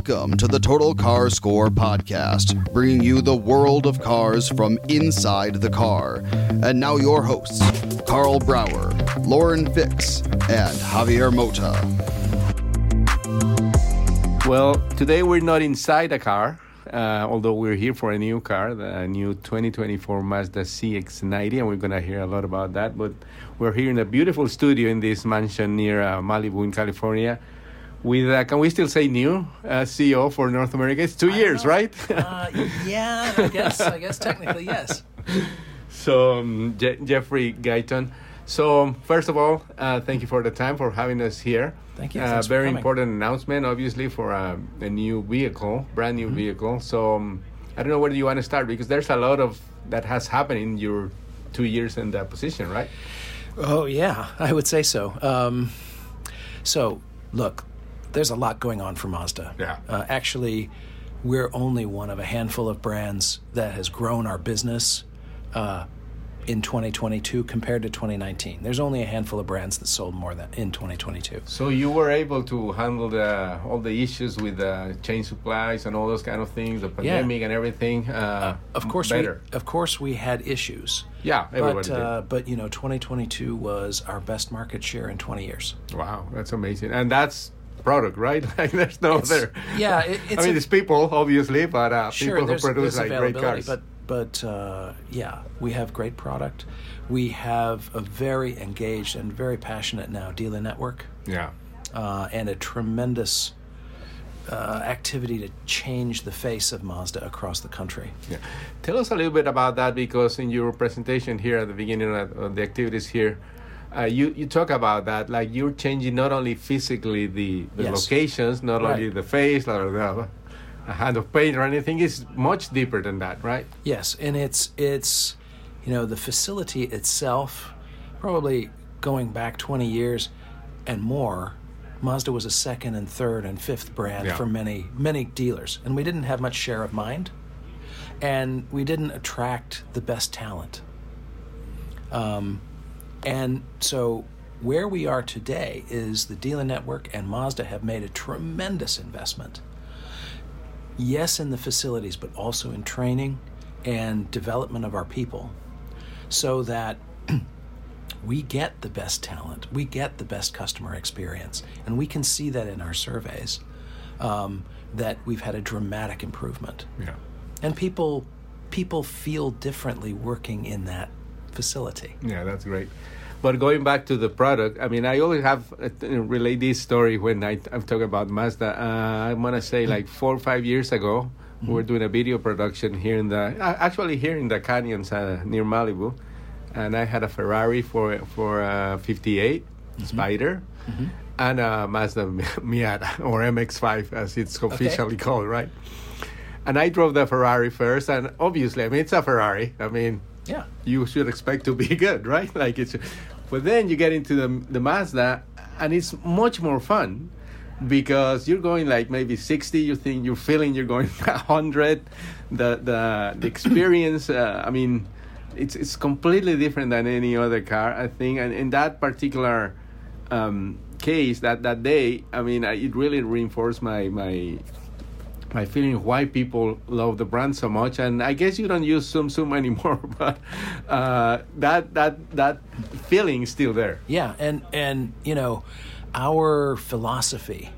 Welcome to the Total Car Score podcast, bringing you the world of cars from inside the car. And now, your hosts, Karl Brauer, Lauren Fix, and Javier Mota. Well, today we're not inside a car, uh, although we're here for a new car, the new 2024 Mazda CX90, and we're going to hear a lot about that. But we're here in a beautiful studio in this mansion near uh, Malibu in California with uh, can we still say new uh, CEO for North America? It's two years, right? uh, yeah, I guess. I guess technically yes. So um, Je- Jeffrey Guyton. So um, first of all, uh, thank you for the time for having us here. Thank you. Uh, very important announcement, obviously, for uh, a new vehicle, brand Mm-hmm. new vehicle. So um, I don't know where do you want to start because there's a lot of that has happened in your two years in that position, right? Oh yeah, I would say so. Um, so look, there's a lot going on for Mazda. Yeah. Uh, actually, we're only one of a handful of brands that has grown our business uh, in 2022 compared to 2019. There's only a handful of brands that sold more than in 2022. So you were able to handle the, all the issues with the chain supplies and all those kind of things, the pandemic and everything. Uh, Of course, better. we of course we had issues. yeah, everybody But uh, but you know, 2022 was our best market share in 20 years. Wow, that's amazing, and that's product, right? Like there's no It's- other. yeah, it- it's I mean, a- it's people, obviously, but uh, sure, people who produce like great cars. but but uh, yeah, we have great product. We have a very engaged and very passionate now dealer network, yeah. uh, and a tremendous uh, activity to change the face of Mazda across the country. Yeah. Tell us a little bit about that because in your presentation here at the beginning of the activities here, uh, you, you talk about that like you're changing not only physically the, the Yes. locations, not Right. only the face or the a hand of paint or anything. It's much deeper than that, right? Yes, and it's it's you know the facility itself, probably going back 20 years and more. Mazda was a second and third and fifth brand Yeah. for many many dealers, and we didn't have much share of mind, and we didn't attract the best talent. Um, and so where we are today is the dealer network and Mazda have made a tremendous investment yes, in the facilities, but also in training and development of our people so that we get the best talent, we get the best customer experience. And we can see that in our surveys um, that we've had a dramatic improvement. Yeah. And people, people feel differently working in that facility. Yeah, that's great. But going back to the product, I mean, I always have uh, relate this story when I, I'm talking about Mazda. Uh, I want to say like four or five years ago, we were doing a video production here in the, uh, actually here in the canyons uh, near Malibu, and I had a Ferrari for for uh, 58 Spider. And a Mazda Miata or MX-5 as it's officially called, right? And I drove the Ferrari first, and obviously, I mean, it's a Ferrari. I mean, Yeah. you should expect to be good, right? Like it's, but then you get into the the Mazda, and it's much more fun because you're going like maybe 60 you think you're feeling you're going 100 the the the experience uh, i mean it's it's completely different than any other car i think and in that particular um, case that that day i mean I, it really reinforced my my my feeling why people love the brand so much. And I guess you don't use Zoom Zoom anymore, but uh, that that that feeling is still there. Yeah, and and you know, our philosophy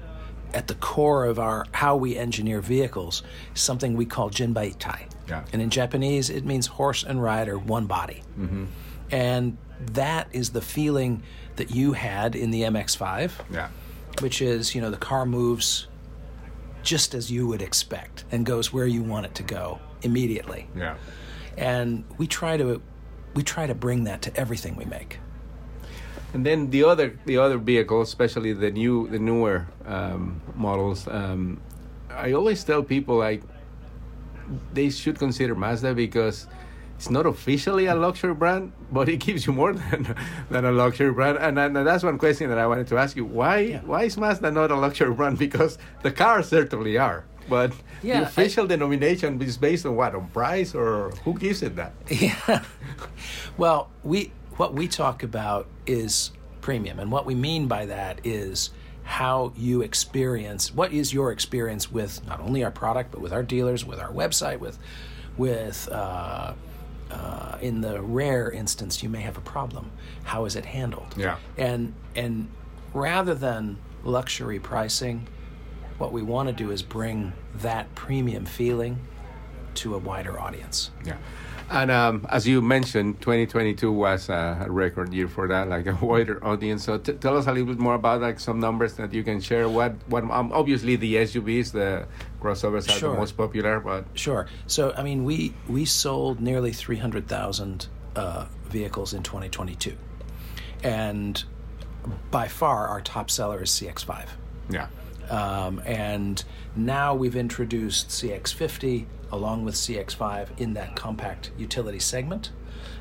at the core of our how we engineer vehicles is something we call jinba ittai. Yeah. And in Japanese, it means horse and rider, one body. Mm-hmm. And that is the feeling that you had in the MX5, Yeah. which is, you know, the car moves just as you would expect and goes where you want it to go immediately. Yeah. And we try to we try to bring that to everything we make. And then the other the other vehicles, especially the new the newer um, models, um, I always tell people like they should consider Mazda because it's not officially a luxury brand, but it gives you more than than a luxury brand. And, and that's one question that I wanted to ask you: Why why is Mazda not a luxury brand? Because the cars certainly are. But Yeah, the I- official denomination is based on what? On price or who gives it that? Yeah. well, we what we talk about is premium, and what we mean by that is how you experience what is your experience with not only our product but with our dealers, with our website, with with uh, uh, in the rare instance you may have a problem. How is it handled? Yeah. And and rather than luxury pricing, what we want to do is bring that premium feeling to a wider audience. Yeah. And um, as you mentioned, 2022 was a, record year for that, like a wider audience. So t- tell us a little bit more about like some numbers that you can share. What, what um, obviously the SUVs, the crossovers are Sure. the most popular, but Sure. So, I mean, we we sold nearly 300,000 uh, vehicles in 2022, and by far our top seller is CX5. yeah, Um, and now we've introduced CX50 along with CX5 in that compact utility segment.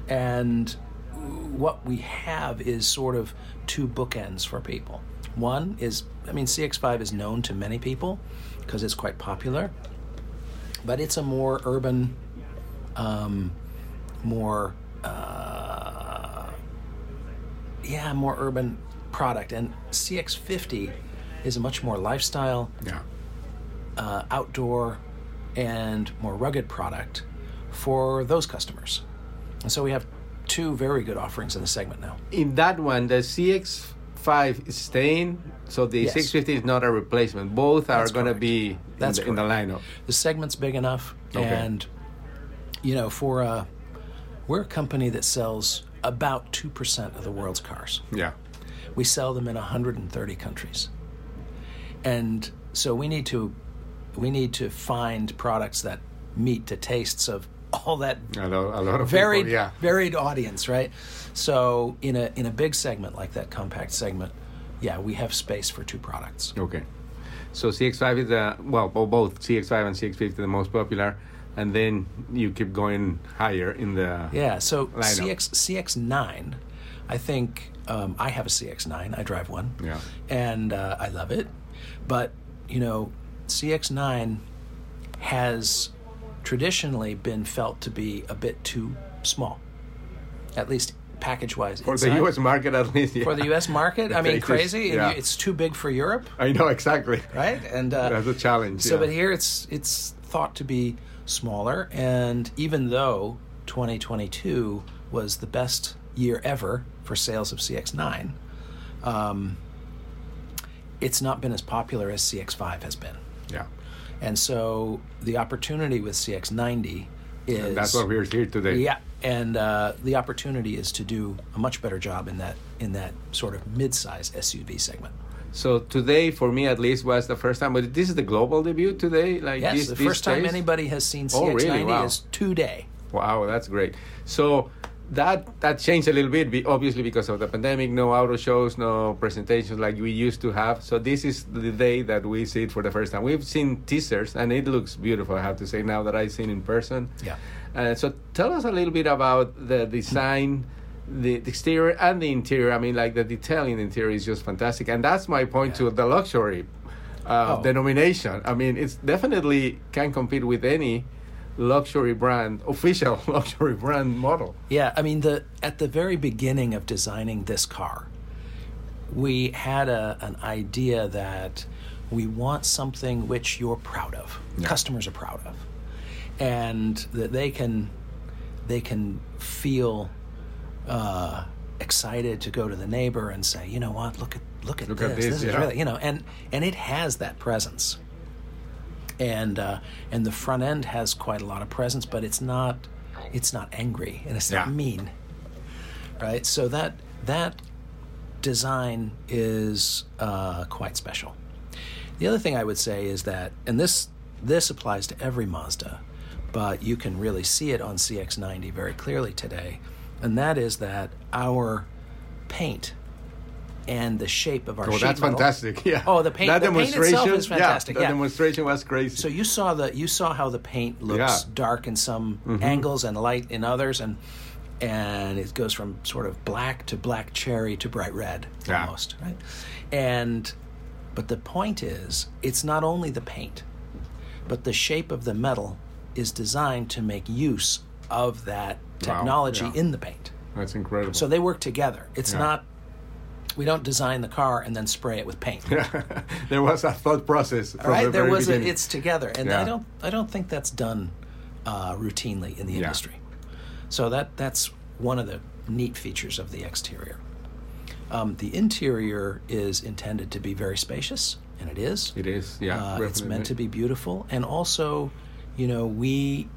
And what we have is sort of two bookends for people. One is, I mean, CX5 is known to many people because it's quite popular, but it's a more urban, um, more, uh, yeah, more urban product. And CX50 is a much more lifestyle, yeah. uh, outdoor, and more rugged product for those customers. And so we have two very good offerings in the segment now. In that one, the CX5 is staying, so the Yes. 650 is not a replacement. Both are going to correct. be That's in, the, in the lineup. The segment's big enough, Okay. and you know, for a we're a company that sells about two percent of the world's cars. Yeah, We sell them in 130 countries, and so we need to we need to find products that meet the tastes of all that a lot, a lot of varied people, yeah. varied audience, right? So in a in a big segment like that compact segment, yeah, we have space for two products. Okay. So CX5 is the well, both CX5 and CX50 the most popular, and then you keep going higher in the Yeah, so Lineup. CX CX9, I think um, I have a CX9. I drive one. Yeah. and uh, I love it. But you know, CX9 has traditionally been felt to be a bit too small, at least package-wise. for the. U.S. market at least. Yeah. For the U.S. market, I mean, It's- crazy. and yeah. It's too big for Europe, I know exactly. right? And uh, That's a challenge. so, yeah. but here it's it's thought to be smaller, and even though 2022 was the best year ever for sales of CX9, um, it's not been as popular as CX5 has been. yeah. And so the opportunity with CX90 is And that's what we're here today. yeah, and uh, the opportunity is to do a much better job in that in that sort of mid-size SUV segment. So today, for me at least, was the first time. But this is the global debut today. Like Yes, this, the first time anybody has seen Oh, CX90 really? Wow. is today. Wow, that's great. So that that changed a little bit, obviously because of the pandemic. No auto shows, no presentations like we used to have. So this is the day that we see it for the first time. We've seen teasers, and it looks beautiful. I have to say now that I've seen in person. Yeah. Uh, so tell us a little bit about the design. The, the exterior and the interior. I mean, like the detail in the interior is just fantastic, and that's my point to the luxury uh, Oh. denomination. I mean, it's definitely can compete with any luxury brand, official luxury brand model. Yeah, I mean the at the very beginning of designing this car, we had a, an idea that we want something which you're proud of, customers are proud of, and that they can they can feel uh, excited to go to the neighbor and say, you know what, look at look at Look this. at this, is yeah. really you know, and and it has that presence, and uh, and the front end has quite a lot of presence, but it's not it's not angry and it's not Yeah. mean, right? So that that design is uh, quite special. The other thing I would say is that, and this this applies to every Mazda, but you can really see it on CX90 very clearly today, and that is that our paint and the shape of our Oh, that's fantastic. Yeah. Oh, the paint- That the paint itself demonstration. is fantastic, Yeah. yeah. The demonstration was crazy. So you saw the you saw how the paint looks Yeah. Mm-hmm. dark in some angles and light in others, and and it goes from sort of black to black cherry to bright red Yeah. almost, right? And but the point is, it's not only the paint, but the shape of the metal is designed to make use of that technology yeah. in the paint. that's incredible. So they work together. It's Yeah. not we don't design the car and then spray it with paint. there was a thought process from right the there was a, it's together and Yeah. i don't i don't think that's done uh, routinely in the industry. Yeah. so that that's one of the neat features of the exterior um, the interior is intended to be very spacious and it is It is, yeah. uh, it's meant to be beautiful and also you know we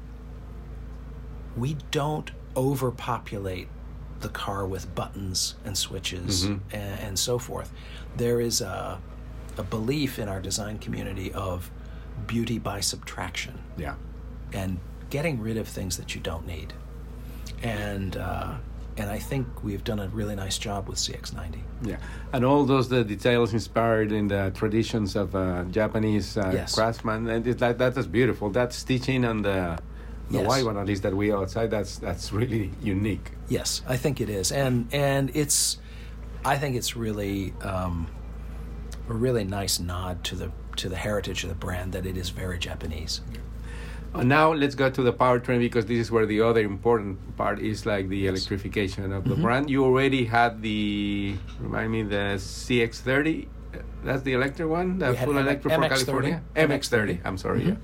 we don't overpopulate the car with buttons and switches Mm-hmm. and, and so forth there is a, a belief in our design community of beauty by subtraction Yeah. and getting rid of things that you don't need and uh, and I think we've done a really nice job with CX90 Yeah, and all those the details inspired in the traditions of uh, Japanese uh, Yes. craftsman, and it's like that is beautiful. That stitching on the the Yes. white one, at least that we outside, that's that's really unique. Yes, I think it is, and and it's, I think it's really um, a really nice nod to the to the heritage of the brand that it is very Japanese. And now let's go to the powertrain because this is where the other important part is, like the electrification of the Mm-hmm. brand. You already had the remind me the CX30. That's the electric one, the We full M- electric for MX-30. California. MX30. I'm sorry, yeah.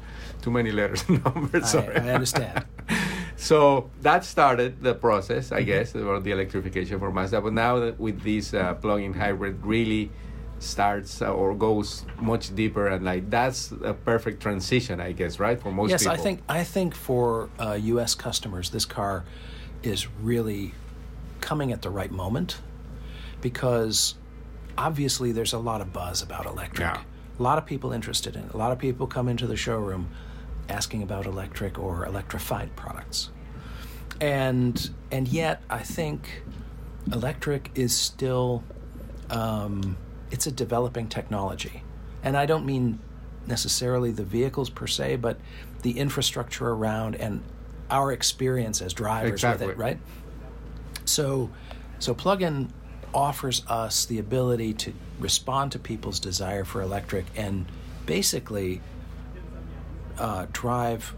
Too many letters and numbers. Mm-hmm. I, Sorry. I understand. So that started the process, Mm-hmm. I guess, about the electrification for Mazda. But now that with this uh, plug-in hybrid, really starts uh, or goes much deeper, and like that's a perfect transition, I guess, right, for most yes, people. Yes, I think I think for uh, U.S. customers, this car is really coming at the right moment because obviously there's a lot of buzz about electric. Yeah. A lot of people interested in it. A lot of people come into the showroom asking about electric or electrified products. And and yet I think electric is still um, it's a developing technology. And I don't mean necessarily the vehicles per se, but the infrastructure around and our experience as drivers Exactly. with it, right? So, so plug-in offers us the ability to respond to people's desire for electric and basically uh, drive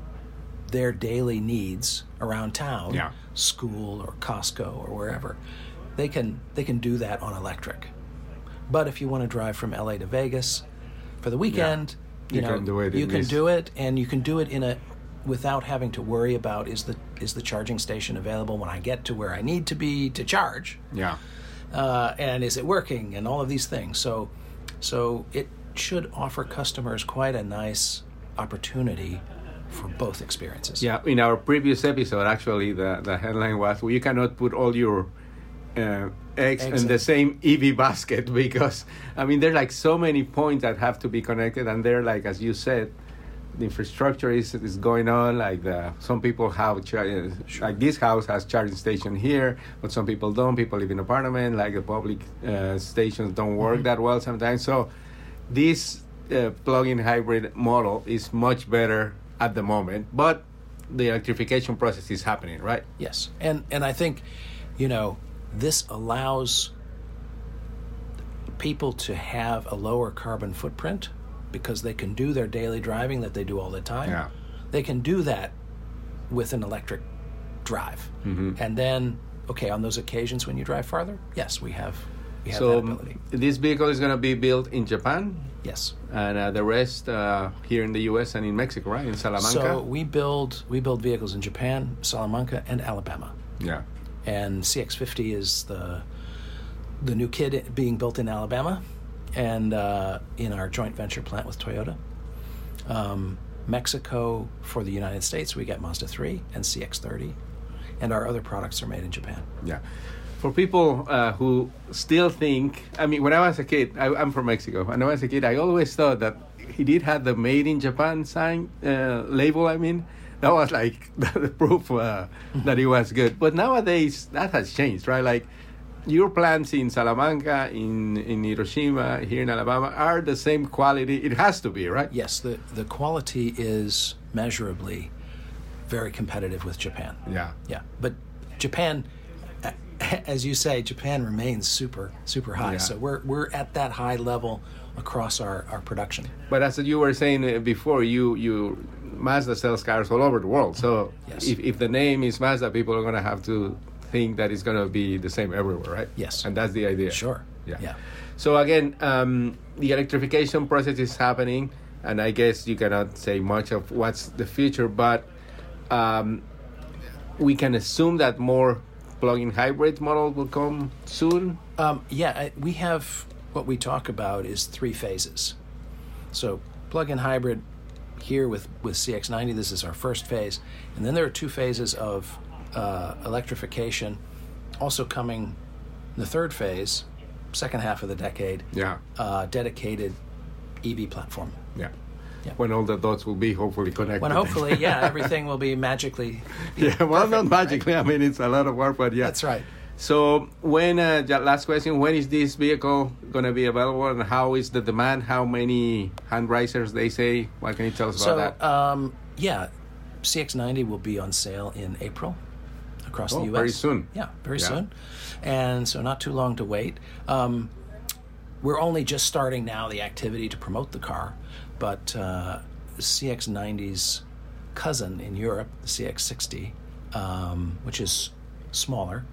their daily needs around town, Yeah. school or Costco or wherever. They can they can do that on electric. But if you want to drive from LA to Vegas for the weekend, you, You know can do it you can do it, and you can do it in a without having to worry about is the is the charging station available when I get to where I need to be to charge, yeah. uh, and is it working, and all of these things. So, so it should offer customers quite a nice opportunity for both experiences. Yeah, in our previous episode, actually, the, the headline was well, you cannot put all your uh, eggs, in the same EV basket because, I mean, there's like so many points that have to be connected, and they're like, as you said, the infrastructure is, is going on. Like the some people have char- uh, like this house has charging station here, but some people don't. People live in apartment. Like the public uh, stations don't work that well sometimes. So this uh, plug-in hybrid model is much better at the moment, but the electrification process is happening, right? Yes, and and I think, you know, this allows people to have a lower carbon footprint because they can do their daily driving that they do all the time. Yeah. They can do that with an electric drive, Mm-hmm. and then okay, on those occasions when you drive farther, yes, we have We have so this vehicle is going to be built in Japan, Yes. and uh, the rest uh, here in the U.S. and in Mexico, right? In Salamanca. So we build we build vehicles in Japan, Salamanca, and Alabama. yeah. and CX50 is the the new kid being built in Alabama, and uh, in our joint venture plant with Toyota. Um, Mexico for the United States, we get Mazda 3 and CX30, and our other products are made in Japan. Yeah. For people uh, who still think, I mean, when I was a kid, I, I'm from Mexico. When I was a kid, I always thought that he did have the "Made in Japan" sign uh, label. I mean, that was like the proof uh, that it was good. But nowadays, that has changed, right? Like your plants in Salamanca, in in Hiroshima, here in Alabama, are the same quality. It has to be, right? Yes, the, the quality is measurably very competitive with Japan. Yeah. Yeah, but Japan, as you say, Japan remains super super high. Yeah. So we're we're at that high level across our, our production. But as you were saying uh, before, you you Mazda sells cars all over the world. So Yes. if, if the name is Mazda, people are going to have to think that it's going to be the same everywhere, right? Yes. And that's the idea. Sure. Yeah. Yeah. So again, um, the electrification process is happening, and I guess you cannot say much of what's the future, but um, we can assume that more plug-in hybrid model will come soon. Um, yeah, we have what we talk about is three phases. So plug-in hybrid here with with CX90. This is our first phase, and then there are two phases of uh, electrification, also coming. The third phase, second half of the decade, Yeah. uh, dedicated EV platform. Yeah. When all the dots will be hopefully connected. When hopefully, yeah, everything will be magically. Yeah, well, not Perfect, magically. I mean, it's a lot of work, but yeah. That's right. So, when uh, last question: When is this vehicle going to be available, and how is the demand? How many hand risers they say? What can you tell us So, about that? um, yeah, CX90 will be on sale in April across Oh, the U.S. very soon. Yeah, very Yeah. soon, and so not too long to wait. Um, we're only just starting now the activity to promote the car, but uh, CX90's cousin in Europe, the CX60, um, which is smaller,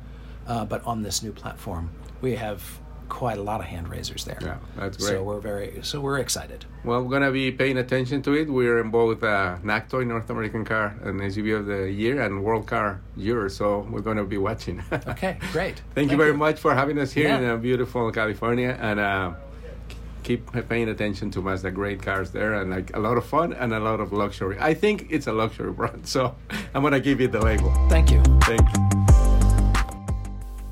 uh, but on this new platform, we have quite a lot of hand raisers there. Yeah, that's great. So we're very so we're excited. Well, we're going to be paying attention to it. We're in both uh, NACTOY, North American Car and SUV of the Year, and World Car Year. So we're going to be watching. Okay, great. Thank, you very much for having us here Yeah. in uh, beautiful California, and uh, keep paying attention to Mazda. Great cars there, and like a lot of fun and a lot of luxury. I think it's a luxury brand, so I'm gonna give it the label. Thank you. Thank you.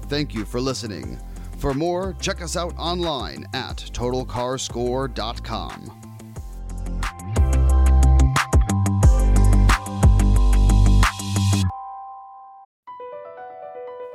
Thank you for listening. For more, check us out online at totalcarscore.com.